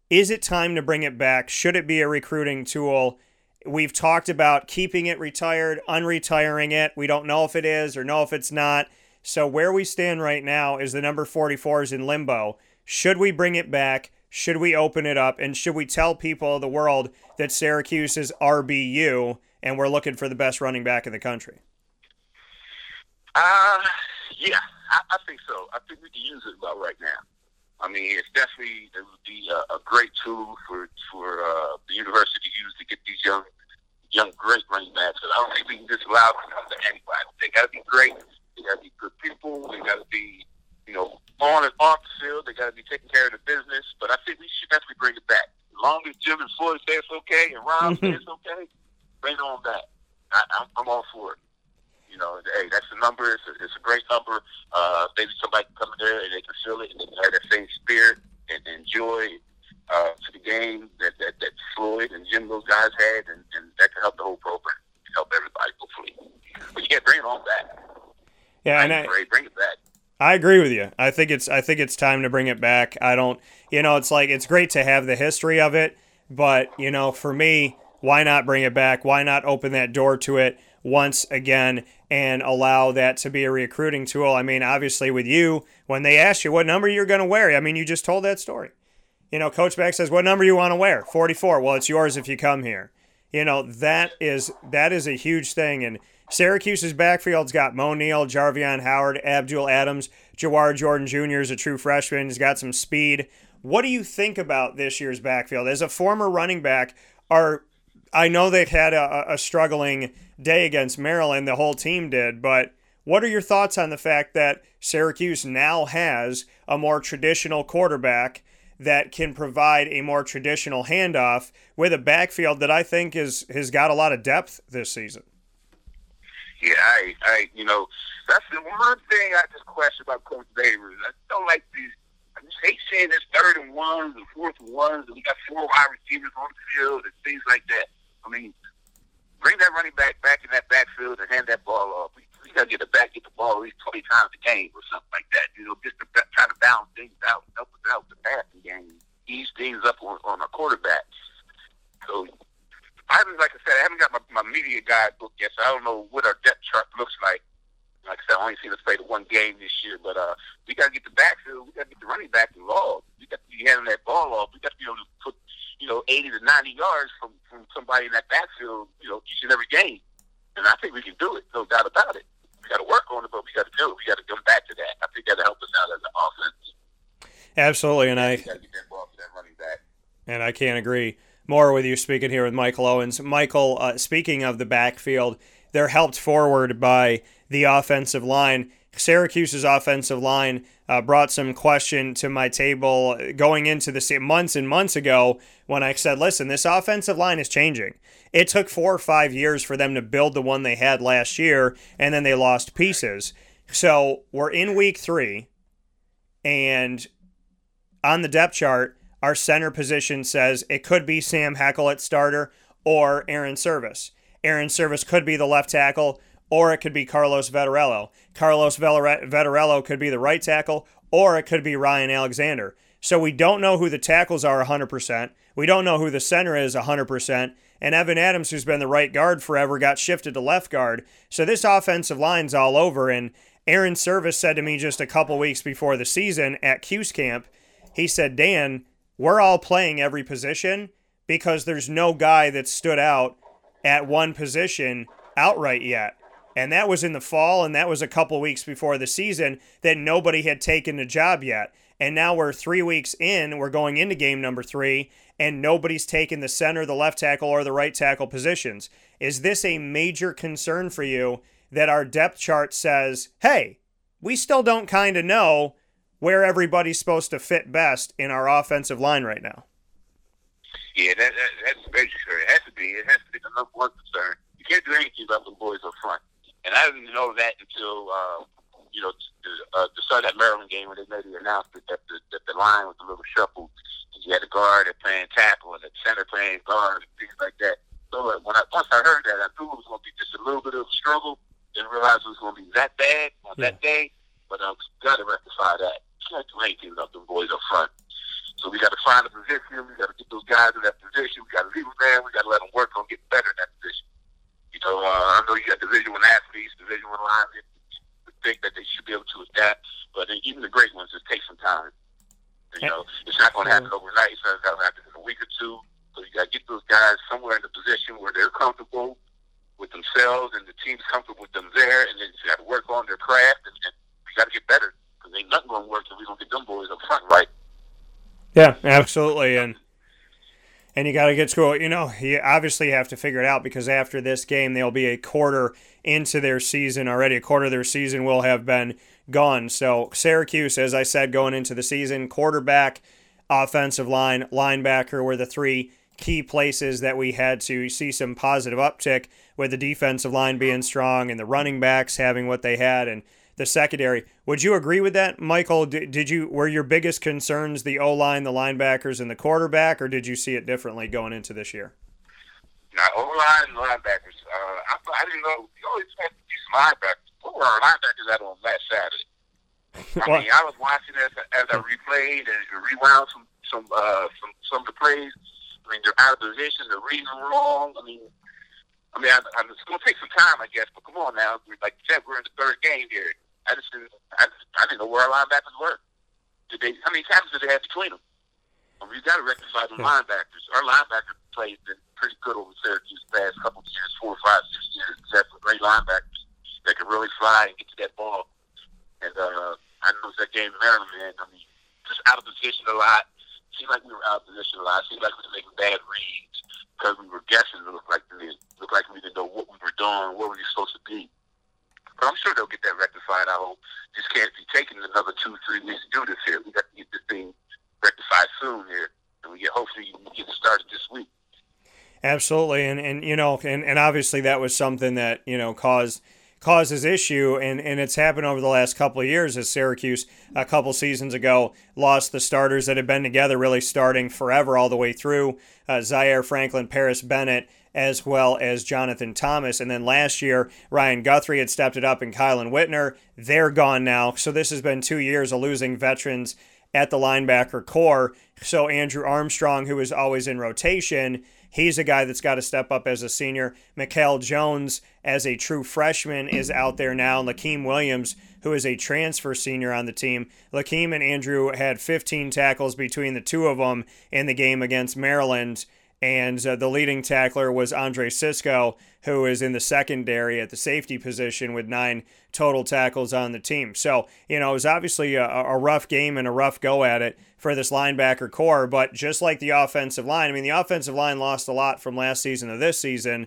A: Is it time to bring it back? Should it be a recruiting tool? We've talked about keeping it retired, unretiring it. We don't know if it is or know if it's not. So where we stand right now is the number 44 is in limbo. Should we bring it back? Should we open it up? And should we tell people of the world that Syracuse is RBU and we're looking for the best running back in the country?
B: Uh, yeah, I, I think so. I think we can use it about right now. I mean, it's definitely it would be a, a great tool for for uh, the university to use to get these young young great running backs. I don't think we can just allow them to come to anybody. They got to be great. They got to be good people. They got to be you know on and off the field. They got to be taking care of the business. But I think we should definitely bring it back. As long as Jim and Floyd say it's okay and Rob say it's okay, bring it on back. I, I'm, I'm all for it. You know, hey, that's the number. It's a, it's a great number. Uh, maybe somebody can come in there and they can feel it and they can have that same spirit and enjoy uh, to the game that, that, that Floyd and Jim, those guys had, and, and that can help the whole program, help everybody, hopefully. But you can't bring it all back.
A: Yeah, and
B: I, bring it back.
A: I agree with you. I think it's I think it's time to bring it back. I don't, you know, it's like it's great to have the history of it, but you know, for me, why not bring it back? Why not open that door to it once again and allow that to be a recruiting tool? I mean, obviously with you, when they ask you what number you're going to wear, I mean, you just told that story. You know, Coach Beck says, "What number you want to wear?" 44. Well, it's yours if you come here. You know, that is that is a huge thing and Syracuse's backfield's got Moe Neal, Jarveon Howard, Abdul Adams, Jawhar Jordan Jr. is a true freshman. He's got some speed. What do you think about this year's backfield? As a former running back, are I know they've had a, a struggling day against Maryland, the whole team did, but what are your thoughts on the fact that Syracuse now has a more traditional quarterback that can provide a more traditional handoff with a backfield that I think is has got a lot of depth this season?
B: Yeah, I, I, you know, that's the one thing I just question about Coach Babers. I don't like these. I just hate seeing saying there's third and ones and fourth ones, and we got four wide receivers on the field and things like that. I mean, bring that running back back in that backfield and hand that ball off. We, we got to get the back, get the ball at least 20 times a game or something like that. You know, just to try to balance things out, help us out the passing game, ease things up on, on our quarterback. So I haven't, like I said, I haven't got my, my media guide book yet, so I don't know what our depth chart looks like. Like I said, I only seen us play the one game this year, but uh, we got to get the backfield. We got to get the running back involved. We got to be handing that ball off. We got to be able to put, you know, 80 to 90 yards from, from somebody in that backfield, you know, each and every game. And I think we can do it, no doubt about it. We got to work on it, but we got to do it. We got to come back to that. I think that'll help us out as an offense.
A: Absolutely, and I.
B: got to get that ball to that running back.
A: And I can't agree more with you speaking here with Michael Owens. Michael, uh, speaking of the backfield, they're helped forward by the offensive line. Syracuse's offensive line uh, brought some question to my table going into the months and months ago when I said, listen, this offensive line is changing. It took four or five years for them to build the one they had last year, and then they lost pieces. So we're in week three, and on the depth chart, our center position says it could be Sam Heckel at starter or Airon Servais. Airon Servais could be the left tackle or it could be Carlos Vettorello. Carlos Vettorello could be the right tackle, or it could be Ryan Alexander. So we don't know who the tackles are 100%. We don't know who the center is 100%. And Evan Adams, who's been the right guard forever, got shifted to left guard. So this offensive line's all over. And Airon Servais said to me just a couple weeks before the season at Q's Camp, he said, Dan, we're all playing every position because there's no guy that stood out at one position outright yet and that was in the fall, and that was a couple weeks before the season that nobody had taken the job yet. And now we're three weeks in, we're going into game number three, and nobody's taken the center, the left tackle, or the right tackle positions. Is this a major concern for you that our depth chart says, hey, we still don't kind of know where everybody's supposed to fit best in our offensive line right now?
B: Yeah, that, that, that's major. It has to be. It has to be the number one concern. You can't do anything about the boys up front. And I didn't know that until uh, you know the, uh, the Southern Maryland game when they made the announcement that the, that the line was a little shuffled. You had a guard playing tackle and a center playing guard and things like that. So uh, when I once I heard that, I knew it was going to be just a little bit of a struggle. Didn't realize it was going to be that bad on yeah. that day, but I um, got to rectify that. Can't do anything without them boys up front. So we got to find a position. We got to get those guys in that position. We got to leave them there. We got to let them work on getting better in that position. You know, uh, I know you got Division One athletes, Division One linemen, think that they should be able to adapt, but even the great ones, it takes some time. You know, it's not going to happen overnight. It's not going to happen in a week or two. So you got to get those guys somewhere in the position where they're comfortable with themselves and the team's comfortable with them there, and then you got to work on their craft, and, and we got to get better because ain't nothing going to work if we don't get them boys up front right.
A: Yeah, absolutely, and and you got to get to you know you obviously have to figure it out because after this game they'll be a quarter into their season already. A quarter of their season will have been gone. So syracuse as i said going into the season quarterback offensive line linebacker were the three key places that we had to see some positive uptick with the defensive line being strong and the running backs having what they had. And the secondary. Would you agree with that, Michael? Did, did you were your biggest concerns the O line, the linebackers, and the quarterback, or did you see it differently going into this year?
B: Now, O line, linebackers. Uh, I, I didn't know. You always had some linebackers. What were our linebackers at on last Saturday? I mean, I was watching as as I replayed and rewound some some uh, some some of the plays. I mean, they're out of position. They're reading wrong. I mean, I mean, I, I, it's going to take some time, I guess. But come on now, like you said, we're in the third game here. I just didn't, I, just, I didn't know where our linebackers were. Did they? How many tackles did they have between them? I mean, we got to rectify the yeah. linebackers. Our linebacker play has been pretty good over Syracuse the past couple of years, four, five, six years. Except for great linebackers that can really fly and get to that ball. And uh, I know that game in Maryland, man. I mean, just out of position a lot. Seemed like we were out of position a lot. Seemed like we were making bad reads because we were guessing. It looked like we looked like we didn't know what we were doing, what we were supposed to be. But I'm sure they'll get that rectified. I hope. Just can't be taking another two, three weeks to do this here. We got to get this thing rectified soon here, and we get hopefully we get started this week.
A: Absolutely, and and you know, and, and obviously that was something that you know caused causes issue, and, and it's happened over the last couple of years as Syracuse, a couple seasons ago, lost the starters that had been together really starting forever all the way through uh, Zaire Franklin, Parris Bennett, as well as Jonathan Thomas. And then last year, Ryan Guthrie had stepped it up and Kylan Whitner. They're gone now. So this has been two years of losing veterans at the linebacker core. So Andrew Armstrong, who is always in rotation, He's a guy that's got to step up as a senior. Mikel Jones, as a true freshman, is out there now. Lakiem Williams, who is a transfer senior on the team. Lakiem and Andrew had 15 tackles between the two of them in the game against Maryland. And uh, the leading tackler was Andre Cisco, who is in the secondary at the safety position with nine total tackles on the team. So, you know, it was obviously a, a rough game and a rough go at it for this linebacker core. But just like the offensive line, I mean, the offensive line lost a lot from last season to this season.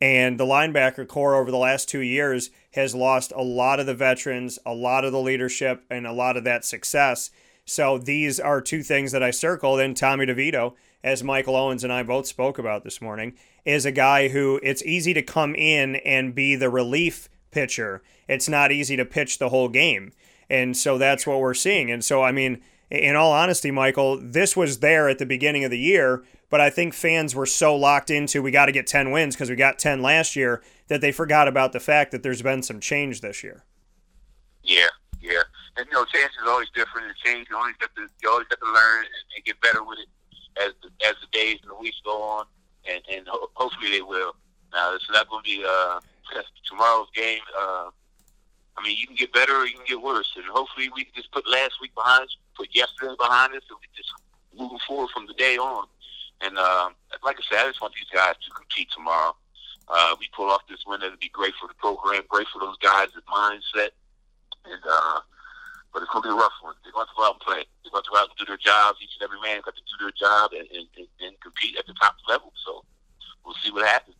A: And the linebacker core over the last two years has lost a lot of the veterans, a lot of the leadership, and a lot of that success. So these are two things that I circled. And Tommy DeVito, as Michael Owens and I both spoke about this morning, is a guy who it's easy to come in and be the relief pitcher. It's not easy to pitch the whole game. And so that's what we're seeing. And so, I mean, in all honesty, Michael, this was there at the beginning of the year, but I think fans were so locked into we got to get 10 wins because we got 10 last year that they forgot about the fact that there's been some change this year.
B: Yeah, yeah. And, you know, change is always different. And change, you always have to, you always have to learn and, and get better with it as the, as the days and the weeks go on. And, and ho- hopefully they will. Not going to be uh, tomorrow's game. Uh, I mean, you can get better or you can get worse. And hopefully we can just put last week behind us put yesterday behind us, and we just moving forward from the day on. And uh, like I said, I just want these guys to compete tomorrow. Uh, we pull off this win, it'll be great for the program, great for those guys' mindset. And uh, but it's gonna be a rough one. They're to go out and play. They're to go out and do their jobs. Each and every man got to do their job and, and, and compete at the top level. So we'll see what happens.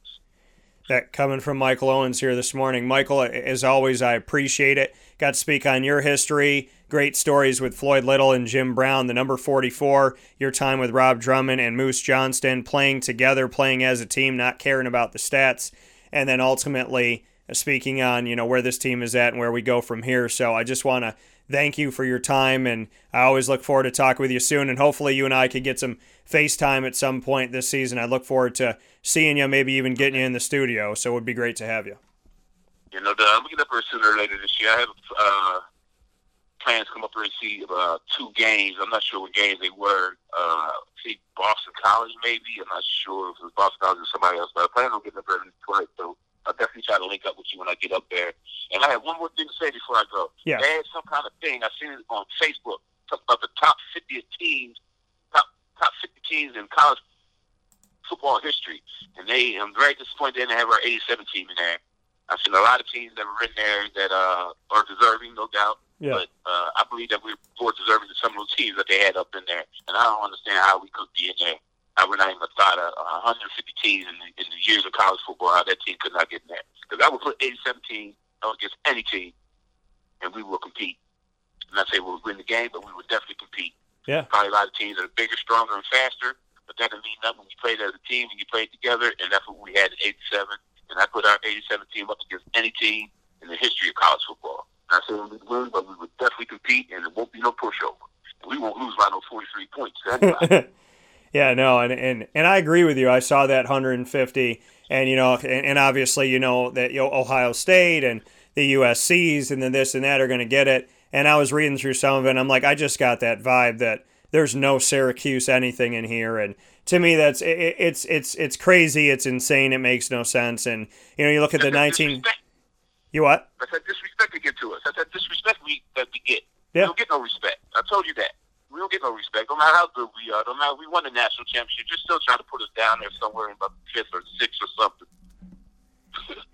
A: That coming from Michael Owens here this morning. Michael, as always, I appreciate it. Got to speak on your history Great stories with Floyd Little and Jim Brown, the number 44, your time with Rob Drummond and Moose Johnston, playing together, playing as a team, not caring about the stats. And then ultimately, uh, speaking on you know where this team is at and where we go from here. So I just want to thank you for your time, and I always look forward to talking with you soon. And hopefully, you and I could get some FaceTime at some point this season. I look forward to seeing you, maybe even getting you in the studio. So it would be great to have you.
B: You know, I'm gonna get up here sooner or later this year. I have uh, plans come up here and see uh, two games. I'm not sure what games they were. Uh, see Boston College, maybe. I'm not sure if it was Boston College or somebody else, but I plan on getting up there tonight. So I'll definitely try to link up with you when I get up there. And I have one more thing to say before I go.
A: Yeah.
B: They had some kind of thing. I seen it on Facebook talk about the top 50 teams, top top 50 teams in college football history. And they, I'm very disappointed they didn't have our 87 team in there. I've seen a lot of teams that were in there that uh, are deserving, no doubt.
A: Yeah.
B: But uh, I believe that we're more deserving than some of those teams that they had up in there. And I don't understand how we could be in there. I would not even thought of 150 teams in the, in the years of college football, how that team could not get in there. Because I would put 87 teams against any team, and we will compete. I'm not saying we'll win the game, but we will definitely compete.
A: Yeah.
B: Probably a lot of teams that are bigger, stronger, and faster, but that doesn't mean nothing when you played as a team and you played together, and that's what we had in 87. And I put our 87 team up against any team in the history of college football. Not saying we would win, but we would definitely compete, and it won't be no pushover. And we won't lose by no 43 points.
A: yeah, no, and, and and I agree with you. I saw that 150, and you know, and, and obviously, you know that you know, Ohio State and the USC's and then this and that are going to get it. And I was reading through some of it, and I'm like, I just got that vibe that there's no Syracuse anything in here, and to me, that's it, it's it's it's crazy, it's insane, it makes no sense. And you know, you look at the 19. You what?
B: That's that disrespect they get to us. That's that disrespect we that we get.
A: Yeah.
B: We don't get no respect. I told you that. We don't get no respect. No matter how good we are, no matter we won the national championship, you're still trying to put us down there somewhere in about fifth or sixth or something.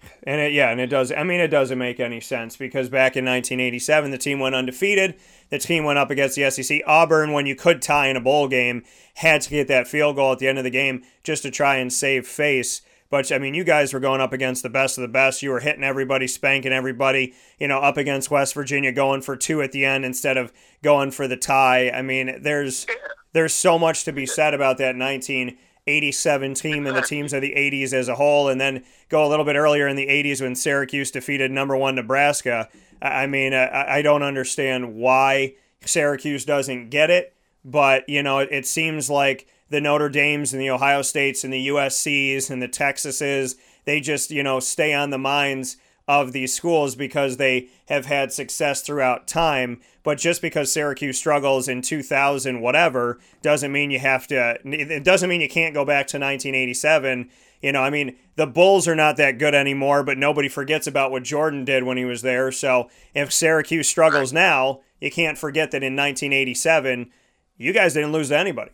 A: and it, yeah, and it does. I mean, it doesn't make any sense because back in 1987, the team went undefeated. The team went up against the SEC. Auburn, when you could tie in a bowl game, had to get that field goal at the end of the game just to try and save face. But I mean, you guys were going up against the best of the best. You were hitting everybody, spanking everybody. You know, up against West Virginia, going for two at the end instead of going for the tie. I mean, there's there's so much to be said about that 1987 team and the teams of the 80s as a whole, and then go a little bit earlier in the 80s when Syracuse defeated number one Nebraska. I mean, I don't understand why Syracuse doesn't get it, but, you know, it seems like the Notre Dames and the Ohio States and the USCs and the Texases, they just, you know, stay on the minds of these schools because they have had success throughout time. But just because Syracuse struggles in 2000, whatever, doesn't mean you have to, it doesn't mean you can't go back to 1987. You know, I mean, the Bulls are not that good anymore, but nobody forgets about what Jordan did when he was there. So if Syracuse struggles now, you can't forget that in 1987, you guys didn't lose to anybody.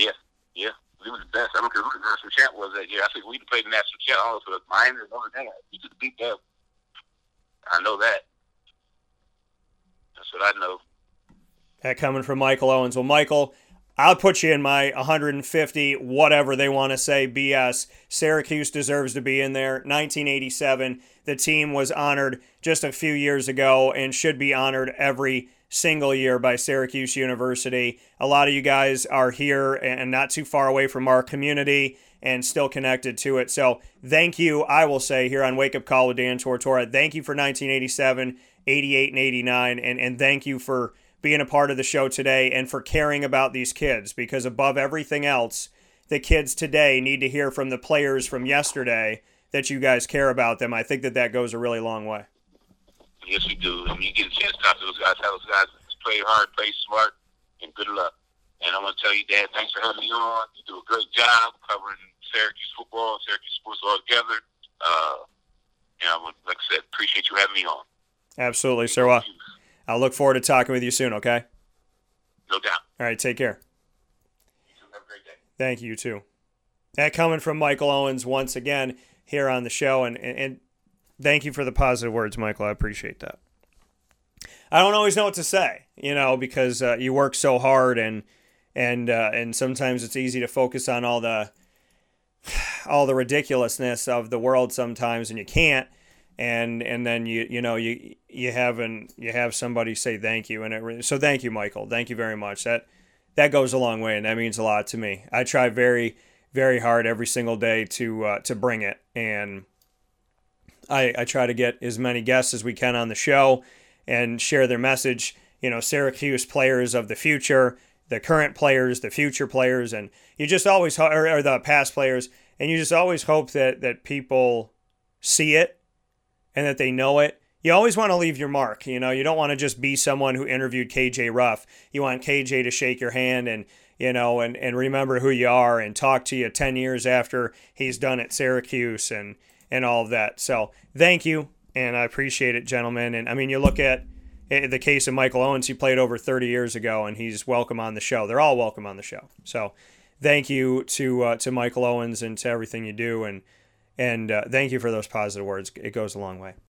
B: Yeah, yeah we were the best. I don't care who the national champ was that year. I think we played the national champ also for Miami and Notre Dame. We could beat them. I know that. That's what I know.
A: That coming from Michael Owens. Well, Michael, I'll put you in my 150, whatever they want to say, BS. Syracuse deserves to be in there. 1987, the team was honored just a few years ago and should be honored every single year by Syracuse University. A lot of you guys are here and not too far away from our community and still connected to it. So thank you, I will say, here on Wake Up Call with Dan Tortora. Thank you for 1987, 88, and 89. And, and thank you for being a part of the show today and for caring about these kids because above everything else, the kids today need to hear from the players from yesterday that you guys care about them. I think that that goes a really long way.
B: Yes, we do. And you get a chance to talk to those guys, tell those guys play hard, play smart, and good luck. And I want to tell you, Dad, thanks for having me on. You do a great job covering Syracuse football, Syracuse sports all together. Uh, and I would, like I said, appreciate you having me on.
A: Absolutely, sir. Well, I'll look forward to talking with you soon, okay?
B: No doubt.
A: All right, take care.
B: You have a great day.
A: Thank you, too. That coming from Michael Owens once again here on the show. And, and, and thank you for the positive words, Michael. I appreciate that. I don't always know what to say, you know, because uh, you work so hard and and uh, and sometimes it's easy to focus on all the all the ridiculousness of the world sometimes, and you can't. And and then you you know you you have an, you have somebody say thank you, and it so thank you, Michael. Thank you very much. That that goes a long way, and that means a lot to me. I try very very hard every single day to uh, to bring it, and I, I try to get as many guests as we can on the show and share their message. You know, Syracuse players of the future, the current players, the future players, and you just always or, or the past players, and you just always hope that that people see it and that they know it. You always want to leave your mark. You know, you don't want to just be someone who interviewed KJ Ruff. You want KJ to shake your hand and you know, and, and remember who you are and talk to you 10 years after he's done at Syracuse and, and all of that. So thank you, and I appreciate it, gentlemen. And I mean, you look at eh, the case of Michael Owens, he played over 30 years ago, and he's welcome on the show. They're all welcome on the show. So thank you to uh, to Michael Owens and to everything you do, and and uh, thank you for those positive words. It goes a long way.